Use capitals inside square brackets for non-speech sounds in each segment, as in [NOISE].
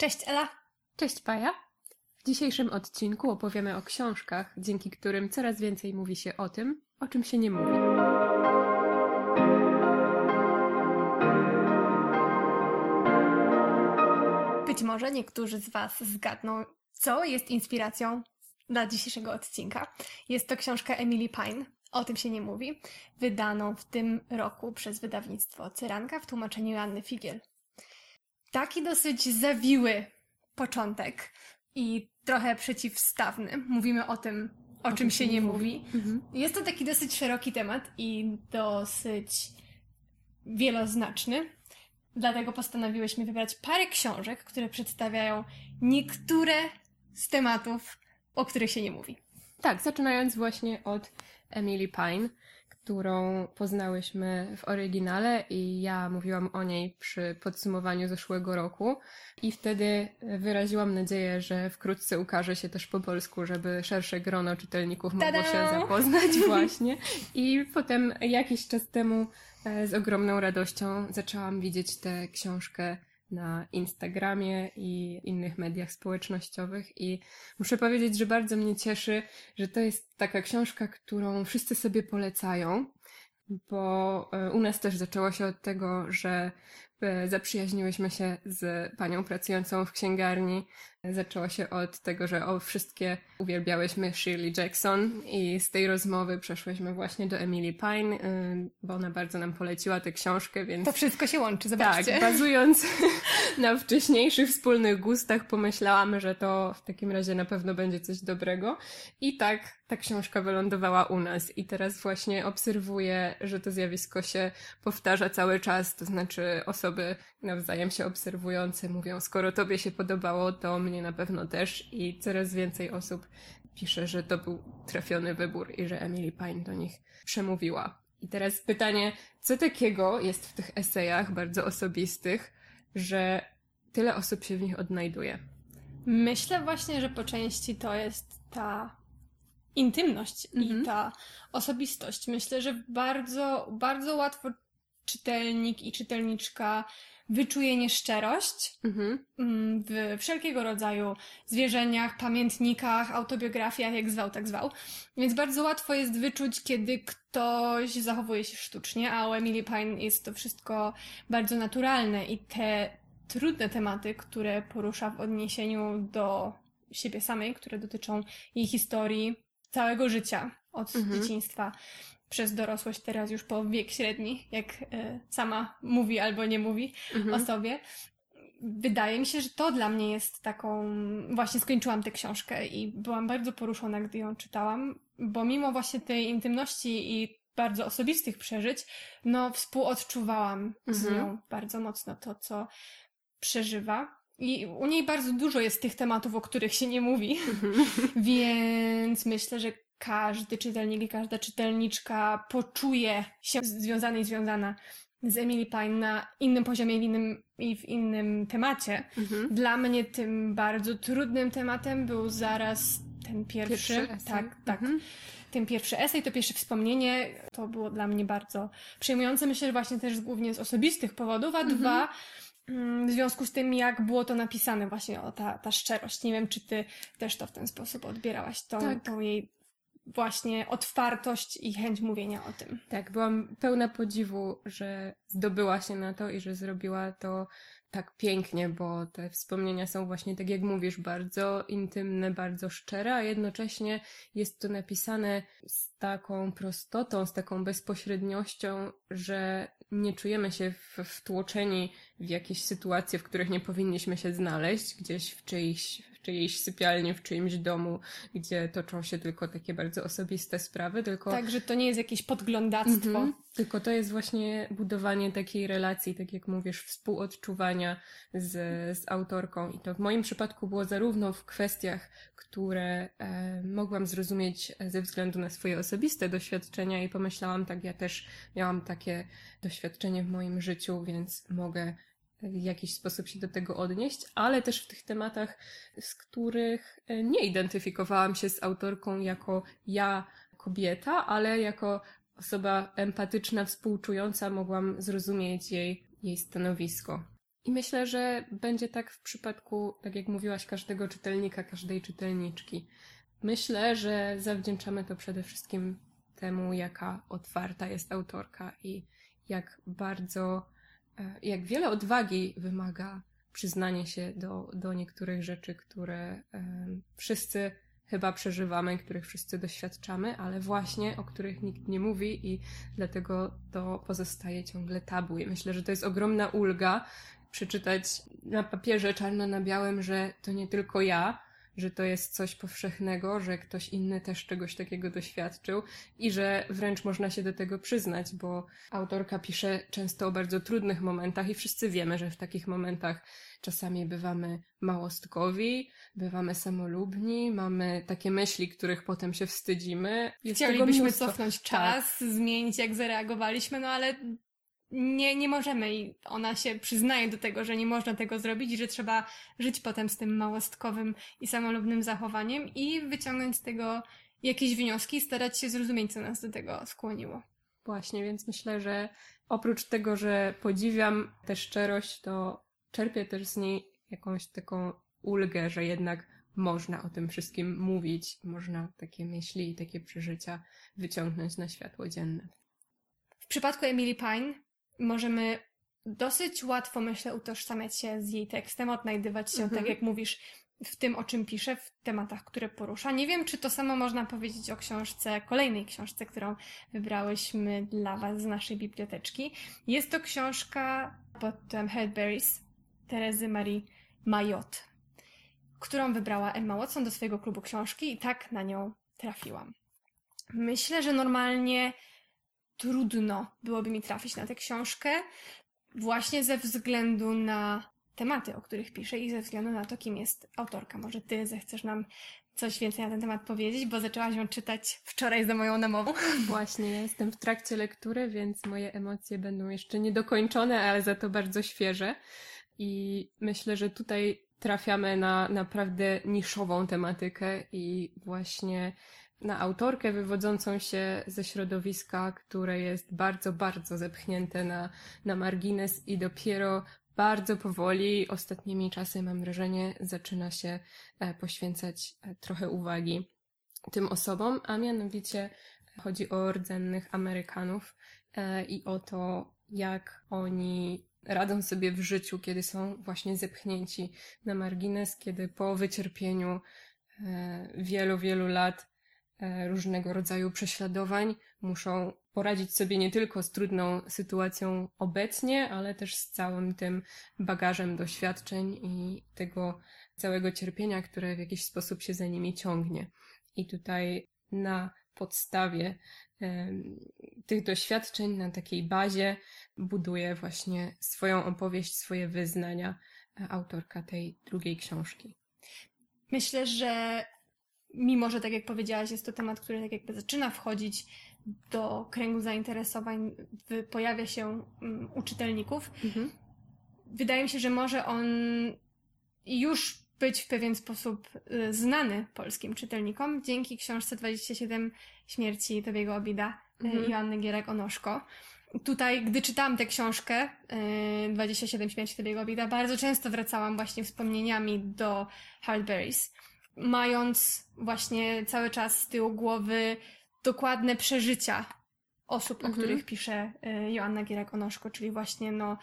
Cześć Ela. Cześć Paja. W dzisiejszym odcinku opowiemy o książkach, dzięki którym coraz więcej mówi się o tym, o czym się nie mówi. Być może niektórzy z Was zgadną, co jest inspiracją dla dzisiejszego odcinka. Jest to książka Emily Pine, o tym się nie mówi, wydaną w tym roku przez wydawnictwo Cyranka w tłumaczeniu Anny Figiel. Taki dosyć zawiły początek i trochę przeciwstawny. Mówimy o tym, o, czym się nie mówi. Mhm. Jest to taki dosyć szeroki temat i dosyć wieloznaczny. Dlatego postanowiłyśmy wybrać parę książek, które przedstawiają niektóre z tematów, o których się nie mówi. Tak, zaczynając właśnie od Emily Pine, którą poznałyśmy w oryginale i ja mówiłam o niej przy podsumowaniu zeszłego roku i wtedy wyraziłam nadzieję, że wkrótce ukaże się też po polsku, żeby szersze grono czytelników mogło się zapoznać [LAUGHS] właśnie. I potem jakiś czas temu e, z ogromną radością zaczęłam widzieć tę książkę na Instagramie i innych mediach społecznościowych. I muszę powiedzieć, że bardzo mnie cieszy, że to jest taka książka, którą wszyscy sobie polecają, bo e, u nas też zaczęło się od tego, że zaprzyjaźniłyśmy się z panią pracującą w księgarni. Zaczęło się od tego, że o wszystkie uwielbiałyśmy Shirley Jackson i z tej rozmowy przeszłyśmy właśnie do Emily Pine, y, bo ona bardzo nam poleciła tę książkę, więc To wszystko się łączy, zobaczcie. tak, bazując [LAUGHS] na wcześniejszych wspólnych gustach, pomyślałam, że to w takim razie na pewno będzie coś dobrego. I tak ta książka wylądowała u nas. I teraz właśnie obserwuję, że to zjawisko się powtarza cały czas. To znaczy, osoby nawzajem się obserwujące mówią: Skoro tobie się podobało, to mnie na pewno też. I coraz więcej osób pisze, że to był trafiony wybór i że Emily Pine do nich przemówiła. I teraz pytanie, co takiego jest w tych esejach bardzo osobistych, że tyle osób się w nich odnajduje? Myślę właśnie, że po części to jest ta intymność Mhm. i ta osobistość. Myślę, że bardzo, bardzo łatwo czytelnik i czytelniczka wyczuje nieszczerość Mhm. mm, w wszelkiego rodzaju zwierzeniach, pamiętnikach, autobiografiach, jak zwał, tak zwał. Więc bardzo łatwo jest wyczuć, kiedy ktoś zachowuje się sztucznie, a u Emily Pine jest to wszystko bardzo naturalne i te trudne tematy, które porusza w odniesieniu do siebie samej, które dotyczą jej historii, całego życia, od Mhm. dzieciństwa przez dorosłość, teraz już po wiek średni, jak e, sama mówi albo nie mówi Mhm. o sobie. Wydaje mi się, że to dla mnie jest taką. Właśnie skończyłam tę książkę i byłam bardzo poruszona, gdy ją czytałam, bo mimo właśnie tej intymności i bardzo osobistych przeżyć, no współodczuwałam z Mhm. nią bardzo mocno to, co przeżywa. I u niej bardzo dużo jest tych tematów, o których się nie mówi, Mhm. [LAUGHS] więc myślę, że każdy czytelnik i każda czytelniczka poczuje się związany i związana z Emily Pine na innym poziomie w innym, i w innym temacie. Mhm. Dla mnie tym bardzo trudnym tematem był zaraz ten pierwszy, Pierwszy tak, tak, Mhm. ten pierwszy esej, to pierwsze wspomnienie, to było dla mnie bardzo przejmujące. Myślę, że właśnie też głównie z osobistych powodów, a Mhm. dwa, mm, w związku z tym, jak było to napisane, właśnie o ta, ta szczerość. Nie wiem, czy ty też to w ten sposób odbierałaś, tą, Tak. tą jej właśnie otwartość i chęć mówienia o tym. Tak, byłam pełna podziwu, że zdobyła się na to i że zrobiła to tak pięknie, bo te wspomnienia są właśnie, tak jak mówisz, bardzo intymne, bardzo szczere, a jednocześnie jest to napisane z taką prostotą, z taką bezpośredniością, że nie czujemy się wtłoczeni w jakieś sytuacje, w których nie powinniśmy się znaleźć, gdzieś w czyjś, w czyjejś sypialni, w czyimś domu, gdzie toczą się tylko takie bardzo osobiste sprawy, tylko Także to nie jest jakieś podglądactwo. Mhm. Tylko to jest właśnie budowanie takiej relacji, tak jak mówisz, współodczuwania z, z autorką. I to w moim przypadku było zarówno w kwestiach, które e, mogłam zrozumieć ze względu na swoje osobiste doświadczenia i pomyślałam, tak, ja też miałam takie doświadczenie w moim życiu, więc mogę w jakiś sposób się do tego odnieść, ale też w tych tematach, z których e, nie identyfikowałam się z autorką jako ja, kobieta, ale jako osoba empatyczna, współczująca, mogłam zrozumieć jej, jej stanowisko. I myślę, że będzie tak w przypadku, tak jak mówiłaś, każdego czytelnika, każdej czytelniczki. Myślę, że zawdzięczamy to przede wszystkim temu, jaka otwarta jest autorka i jak bardzo, jak wiele odwagi wymaga przyznanie się do, do niektórych rzeczy, które wszyscy chyba przeżywamy, których wszyscy doświadczamy, ale właśnie o których nikt nie mówi i dlatego to pozostaje ciągle tabu. I myślę, że to jest ogromna ulga przeczytać na papierze czarno na białym, że to nie tylko ja, że to jest coś powszechnego, że ktoś inny też czegoś takiego doświadczył i że wręcz można się do tego przyznać, bo autorka pisze często o bardzo trudnych momentach i wszyscy wiemy, że w takich momentach czasami bywamy małostkowi, bywamy samolubni, mamy takie myśli, których potem się wstydzimy. Jest Chcielibyśmy cofnąć tak. czas, tak. zmienić jak zareagowaliśmy, no ale nie, nie możemy i ona się przyznaje do tego, że nie można tego zrobić i że trzeba żyć potem z tym małostkowym i samolubnym zachowaniem i wyciągnąć z tego jakieś wnioski i starać się zrozumieć, co nas do tego skłoniło. Właśnie, więc myślę, że oprócz tego, że podziwiam tę szczerość, to czerpię też z niej jakąś taką ulgę, że jednak można o tym wszystkim mówić, można takie myśli i takie przeżycia wyciągnąć na światło dzienne. W przypadku Emily Pine możemy dosyć łatwo, myślę, utożsamiać się z jej tekstem, odnajdywać się, tak mhm. tak jak mówisz, w tym, o czym pisze, w tematach, które porusza. Nie wiem, czy to samo można powiedzieć o książce, kolejnej książce, którą wybrałyśmy dla Was z naszej biblioteczki. Jest to książka pod tytułem Headberries Terezy Marie Majot, którą wybrała Emma Watson do swojego klubu książki i tak na nią trafiłam. Myślę, że normalnie trudno byłoby mi trafić na tę książkę, właśnie ze względu na tematy, o których piszę i ze względu na to, kim jest autorka. Może ty zechcesz nam coś więcej na ten temat powiedzieć, bo zaczęłaś ją czytać wczoraj za moją namową. [LAUGHS] Właśnie, ja jestem w trakcie lektury, więc moje emocje będą jeszcze niedokończone, ale za to bardzo świeże. I myślę, że tutaj trafiamy na naprawdę niszową tematykę i właśnie na autorkę wywodzącą się ze środowiska, które jest bardzo, bardzo zepchnięte na, na margines i dopiero bardzo powoli, ostatnimi czasy mam wrażenie, zaczyna się e, poświęcać e, trochę uwagi tym osobom, a mianowicie chodzi o rdzennych Amerykanów e, i o to, jak oni radzą sobie w życiu, kiedy są właśnie zepchnięci na margines, kiedy po wycierpieniu wielu, wielu lat różnego rodzaju prześladowań, muszą poradzić sobie nie tylko z trudną sytuacją obecnie, ale też z całym tym bagażem doświadczeń i tego całego cierpienia, które w jakiś sposób się za nimi ciągnie. I tutaj na podstawie tych doświadczeń, na takiej bazie buduje właśnie swoją opowieść, swoje wyznania e, autorka tej drugiej książki. Myślę, że mimo że tak jak powiedziałaś, jest to temat, który tak jakby zaczyna wchodzić do kręgu zainteresowań, pojawia się um, u czytelników, mhm. wydaje mi się, że może on już być w pewien sposób y, znany polskim czytelnikom dzięki książce 27 śmierci Tobiego Obida y, mhm. Joanny Gierek-Onoszko. Tutaj, gdy czytałam tę książkę, y, 27 śmierci Tobiego Obida, bardzo często wracałam właśnie wspomnieniami do Hardberries mając właśnie cały czas z tyłu głowy dokładne przeżycia osób, mhm. o których pisze y, Joanna Gierek-Onoszko, czyli właśnie no,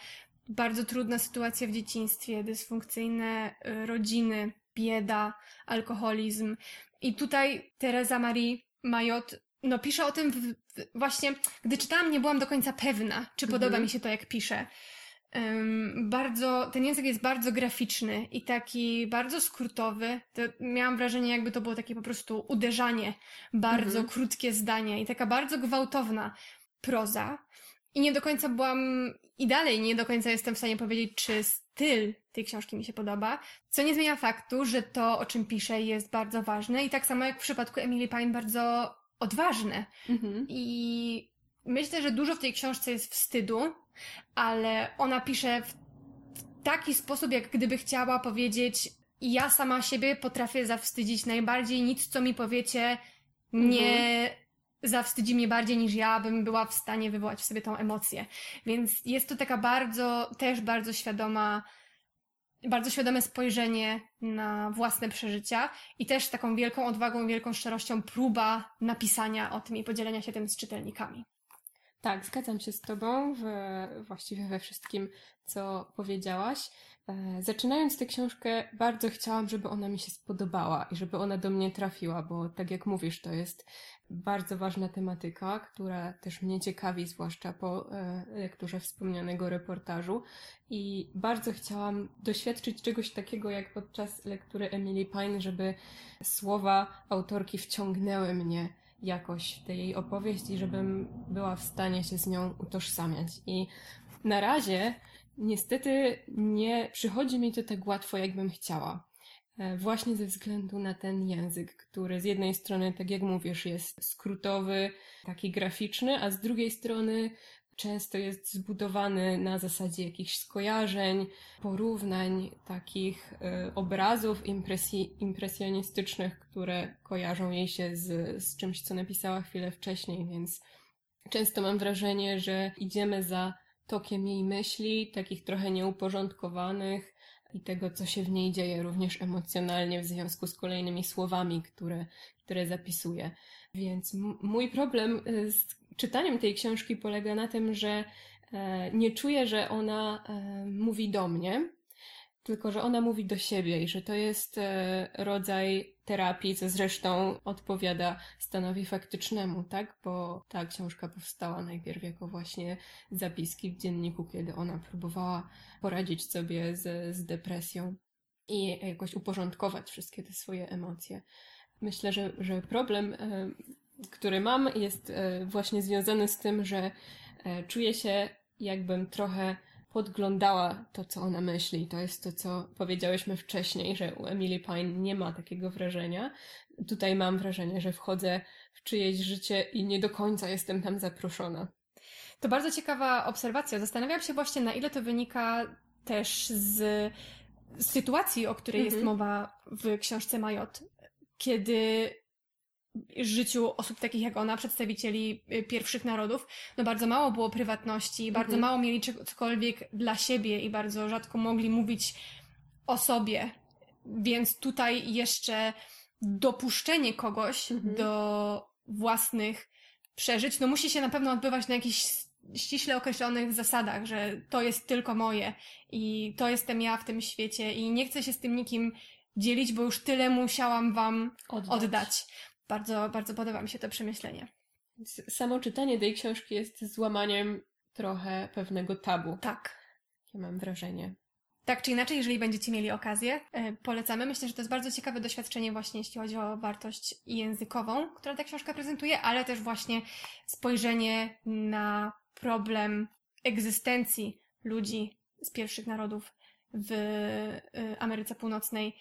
bardzo trudna sytuacja w dzieciństwie, dysfunkcyjne y, rodziny, bieda, alkoholizm. I tutaj Teresa Marie Majot no, pisze o tym w, w, właśnie, gdy czytałam, nie byłam do końca pewna, czy mhm. podoba mi się to, jak pisze. Bardzo, ten język jest bardzo graficzny i taki bardzo skrótowy. To miałam wrażenie, jakby to było takie po prostu uderzanie, bardzo mhm. krótkie zdania i taka bardzo gwałtowna proza. I nie do końca byłam, i dalej nie do końca jestem w stanie powiedzieć, czy styl tej książki mi się podoba, co nie zmienia faktu, że to, o czym piszę, jest bardzo ważne i tak samo jak w przypadku Emily Pine, bardzo odważne. Mhm. I myślę, że dużo w tej książce jest wstydu, ale ona pisze w taki sposób, jak gdyby chciała powiedzieć: Ja sama siebie potrafię zawstydzić najbardziej, nic co mi powiecie nie mhm. zawstydzi mnie bardziej niż ja bym była w stanie wywołać w sobie tą emocję. Więc jest to taka bardzo, też bardzo świadoma, bardzo świadome spojrzenie na własne przeżycia i też taką wielką odwagą, wielką szczerością próba napisania o tym i podzielenia się tym z czytelnikami. Tak, zgadzam się z Tobą w, właściwie we wszystkim, co powiedziałaś. E, zaczynając tę książkę, bardzo chciałam, żeby ona mi się spodobała i żeby ona do mnie trafiła, bo tak jak mówisz, to jest bardzo ważna tematyka, która też mnie ciekawi, zwłaszcza po e, lekturze wspomnianego reportażu. I bardzo chciałam doświadczyć czegoś takiego jak podczas lektury Emily Pine, żeby słowa autorki wciągnęły mnie jakoś tę jej opowieść i żebym była w stanie się z nią utożsamiać. I na razie niestety nie przychodzi mi to tak łatwo, jakbym chciała. E, właśnie ze względu na ten język, który z jednej strony, tak jak mówisz, jest skrótowy, taki graficzny, a z drugiej strony często jest zbudowany na zasadzie jakichś skojarzeń, porównań, takich y, obrazów impresji, impresjonistycznych, które kojarzą jej się z, z czymś, co napisała chwilę wcześniej, więc często mam wrażenie, że idziemy za tokiem jej myśli, takich trochę nieuporządkowanych i tego, co się w niej dzieje, również emocjonalnie w związku z kolejnymi słowami, które, które zapisuje. Więc mój problem y, z czytaniem tej książki polega na tym, że e, nie czuję, że ona e, mówi do mnie, tylko że ona mówi do siebie i że to jest e, rodzaj terapii, co zresztą odpowiada stanowi faktycznemu, tak? Bo ta książka powstała najpierw jako właśnie zapiski w dzienniku, kiedy ona próbowała poradzić sobie z, z depresją i jakoś uporządkować wszystkie te swoje emocje. Myślę, że, że problem który mam, jest e, właśnie związany z tym, że e, czuję się, jakbym trochę podglądała to, co ona myśli. To jest to, co powiedziałyśmy wcześniej, że u Emily Pine nie ma takiego wrażenia. Tutaj mam wrażenie, że wchodzę w czyjeś życie i nie do końca jestem tam zaproszona. To bardzo ciekawa obserwacja. Zastanawiam się właśnie, na ile to wynika też z sytuacji, o której mhm. jest mowa w książce Majot. Kiedy życiu osób takich jak ona, przedstawicieli y, pierwszych narodów, no bardzo mało było prywatności, bardzo mhm. mało mieli cokolwiek dla siebie i bardzo rzadko mogli mówić o sobie. Więc tutaj jeszcze dopuszczenie kogoś mhm. do własnych przeżyć, no musi się na pewno odbywać na jakichś ściśle określonych zasadach, że to jest tylko moje i to jestem ja w tym świecie i nie chcę się z tym nikim dzielić, bo już tyle musiałam wam oddać. oddać. Bardzo, bardzo podoba mi się to przemyślenie. Samo czytanie tej książki jest złamaniem trochę pewnego tabu. Tak. Ja mam wrażenie. Tak czy inaczej, jeżeli będziecie mieli okazję, e, polecamy. Myślę, że to jest bardzo ciekawe doświadczenie właśnie, jeśli chodzi o wartość językową, którą ta książka prezentuje, ale też właśnie spojrzenie na problem egzystencji ludzi z pierwszych narodów w e, Ameryce Północnej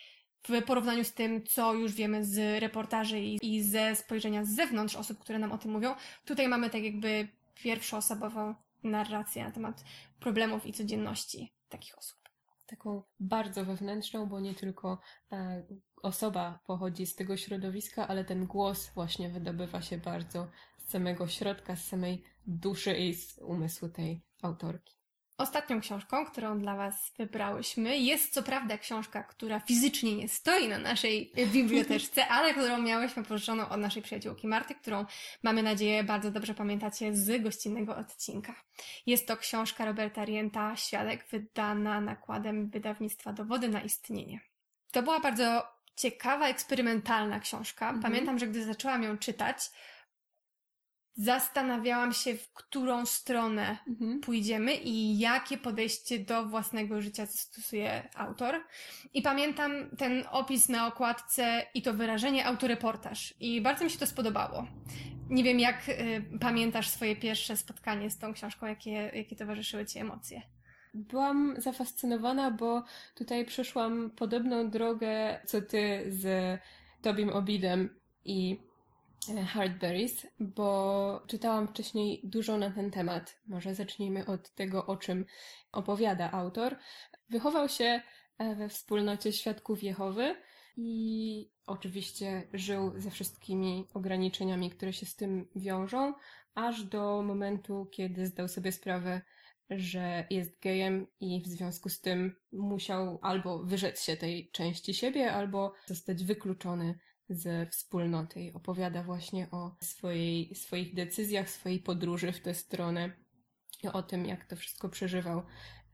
w porównaniu z tym, co już wiemy z reportaży i, i ze spojrzenia z zewnątrz osób, które nam o tym mówią, tutaj mamy tak jakby pierwszoosobową narrację na temat problemów i codzienności takich osób. Taką bardzo wewnętrzną, bo nie tylko e, osoba pochodzi z tego środowiska, ale ten głos właśnie wydobywa się bardzo z samego środka, z samej duszy i z umysłu tej autorki. Ostatnią książką, którą dla Was wybrałyśmy, jest co prawda książka, która fizycznie nie stoi na naszej biblioteczce, [LAUGHS] ale którą miałyśmy pożyczoną od naszej przyjaciółki Marty, którą mamy nadzieję bardzo dobrze pamiętacie z gościnnego odcinka. Jest to książka Roberta Rienta, Świadek, wydana nakładem wydawnictwa Dowody na istnienie. To była bardzo ciekawa, eksperymentalna książka. Mhm. Pamiętam, że gdy zaczęłam ją czytać, zastanawiałam się, w którą stronę mhm. pójdziemy i jakie podejście do własnego życia zastosuje autor. I pamiętam ten opis na okładce i to wyrażenie autoreportaż. I bardzo mi się to spodobało. Nie wiem, jak y, pamiętasz swoje pierwsze spotkanie z tą książką, jakie, jakie towarzyszyły Ci emocje? Byłam zafascynowana, bo tutaj przeszłam podobną drogę co ty z Tobim Obidem i Hardberries, bo czytałam wcześniej dużo na ten temat. Może zacznijmy od tego, o czym opowiada autor. Wychował się e, we wspólnocie świadków Jehowy i oczywiście żył ze wszystkimi ograniczeniami, które się z tym wiążą, aż do momentu, kiedy zdał sobie sprawę, że jest gejem i w związku z tym musiał albo wyrzec się tej części siebie, albo zostać wykluczony ze wspólnoty. I opowiada właśnie o swojej, swoich decyzjach, swojej podróży w tę stronę i o tym, jak to wszystko przeżywał.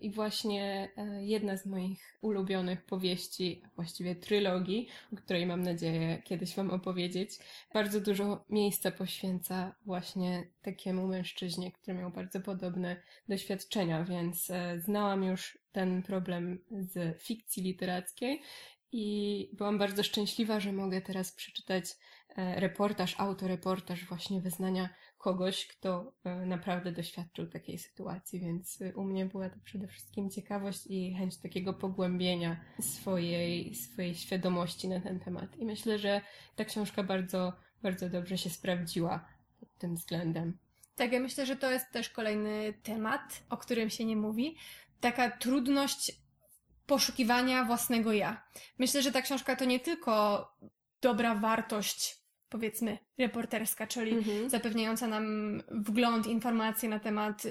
I właśnie e, jedna z moich ulubionych powieści, właściwie trylogii, o której mam nadzieję kiedyś Wam opowiedzieć, bardzo dużo miejsca poświęca właśnie takiemu mężczyźnie, który miał bardzo podobne doświadczenia, więc e, znałam już ten problem z fikcji literackiej i byłam bardzo szczęśliwa, że mogę teraz przeczytać e, reportaż, autoreportaż właśnie wyznania kogoś, kto e, naprawdę doświadczył takiej sytuacji, więc e, u mnie była to przede wszystkim ciekawość i chęć takiego pogłębienia swojej, swojej świadomości na ten temat. I myślę, że ta książka bardzo, bardzo dobrze się sprawdziła pod tym względem. Tak, ja myślę, że to jest też kolejny temat, o którym się nie mówi. Taka trudność poszukiwania własnego ja. Myślę, że ta książka to nie tylko dobra wartość powiedzmy, reporterska, czyli mhm. zapewniająca nam wgląd, informacje na temat y,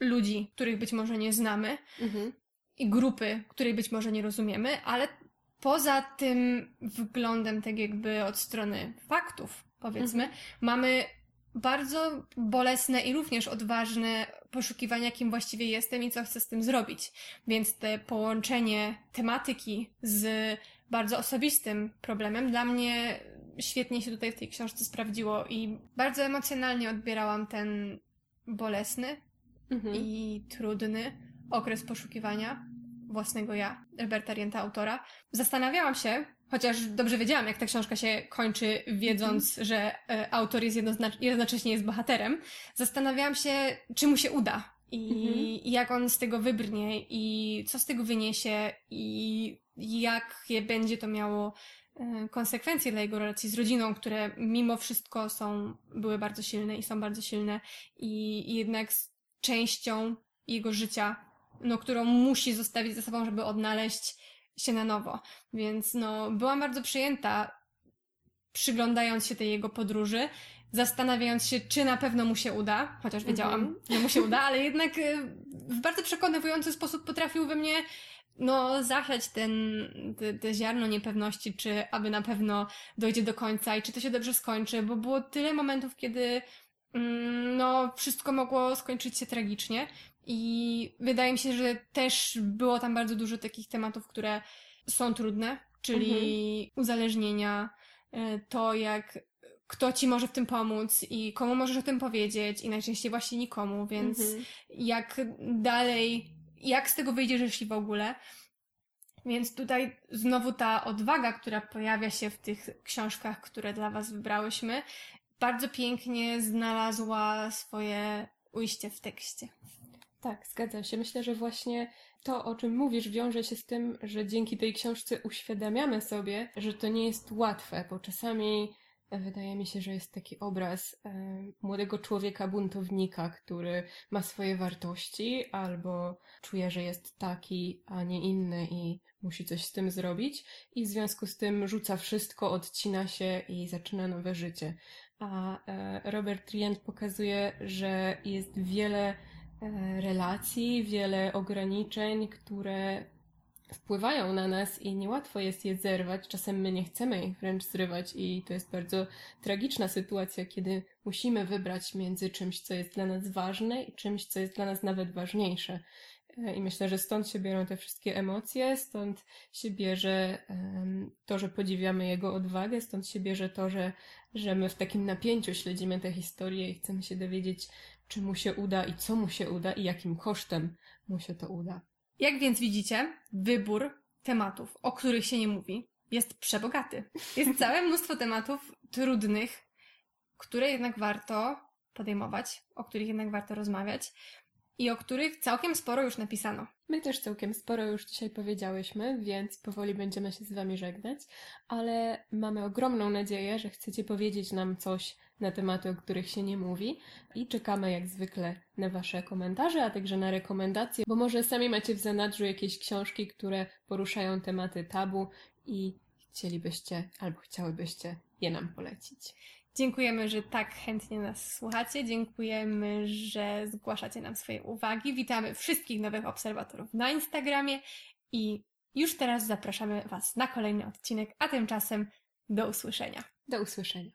ludzi, których być może nie znamy mhm. i grupy, której być może nie rozumiemy, ale poza tym wglądem tak jakby od strony faktów, powiedzmy, mhm. mamy bardzo bolesne i również odważne poszukiwania, kim właściwie jestem i co chcę z tym zrobić. Więc te połączenie tematyki z bardzo osobistym problemem dla mnie świetnie się tutaj w tej książce sprawdziło i bardzo emocjonalnie odbierałam ten bolesny mhm. i trudny okres poszukiwania własnego ja, Alberta Rienta, autora. Zastanawiałam się, chociaż dobrze wiedziałam, jak ta książka się kończy, wiedząc, mhm. że e, autor jest jednocześnie jest bohaterem, zastanawiałam się, czy mu się uda i mhm. jak on z tego wybrnie i co z tego wyniesie i jakie będzie to miało E, konsekwencje dla jego relacji z rodziną, które mimo wszystko są, były bardzo silne i są bardzo silne i, i jednak z częścią jego życia, no, którą musi zostawić za sobą, żeby odnaleźć się na nowo. Więc no, byłam bardzo przyjęta przyglądając się tej jego podróży, zastanawiając się, czy na pewno mu się uda, chociaż wiedziałam, mm -hmm. że mu się uda, ale jednak e, w bardzo przekonywujący sposób potrafił we mnie no, zachać ten, te, te ziarno niepewności, czy aby na pewno dojdzie do końca i czy to się dobrze skończy, bo było tyle momentów, kiedy mm, no, wszystko mogło skończyć się tragicznie i wydaje mi się, że też było tam bardzo dużo takich tematów, które są trudne, czyli mhm. uzależnienia, e, to jak kto ci może w tym pomóc i komu możesz o tym powiedzieć i najczęściej właśnie nikomu, więc mhm. jak dalej jak z tego wyjdziesz, jeśli w ogóle. Więc tutaj znowu ta odwaga, która pojawia się w tych książkach, które dla Was wybrałyśmy, bardzo pięknie znalazła swoje ujście w tekście. Tak, zgadzam się. Myślę, że właśnie to, o czym mówisz, wiąże się z tym, że dzięki tej książce uświadamiamy sobie, że to nie jest łatwe, bo czasami Wydaje mi się, że jest taki obraz e, młodego człowieka buntownika, który ma swoje wartości albo czuje, że jest taki, a nie inny i musi coś z tym zrobić i w związku z tym rzuca wszystko, odcina się i zaczyna nowe życie. A e, Robert Trient pokazuje, że jest wiele e, relacji, wiele ograniczeń, które wpływają na nas i niełatwo jest je zerwać. Czasem my nie chcemy ich wręcz zrywać i to jest bardzo tragiczna sytuacja, kiedy musimy wybrać między czymś, co jest dla nas ważne i czymś, co jest dla nas nawet ważniejsze. E, I myślę, że stąd się biorą te wszystkie emocje, stąd się bierze to, że podziwiamy jego odwagę, stąd się bierze to, że, że my w takim napięciu śledzimy tę historię i chcemy się dowiedzieć, czy mu się uda i co mu się uda i jakim kosztem mu się to uda. Jak więc widzicie, wybór tematów, o których się nie mówi, jest przebogaty. Jest [LAUGHS] całe mnóstwo tematów trudnych, które jednak warto podejmować, o których jednak warto rozmawiać i o których całkiem sporo już napisano. My też całkiem sporo już dzisiaj powiedziałyśmy, więc powoli będziemy się z Wami żegnać, ale mamy ogromną nadzieję, że chcecie powiedzieć nam coś na tematy, o których się nie mówi i czekamy jak zwykle na Wasze komentarze, a także na rekomendacje, bo może sami macie w zanadrzu jakieś książki, które poruszają tematy tabu i chcielibyście albo chciałybyście je nam polecić. Dziękujemy, że tak chętnie nas słuchacie. Dziękujemy, że zgłaszacie nam swoje uwagi. Witamy wszystkich nowych obserwatorów na Instagramie i już teraz zapraszamy Was na kolejny odcinek, a tymczasem do usłyszenia. Do usłyszenia.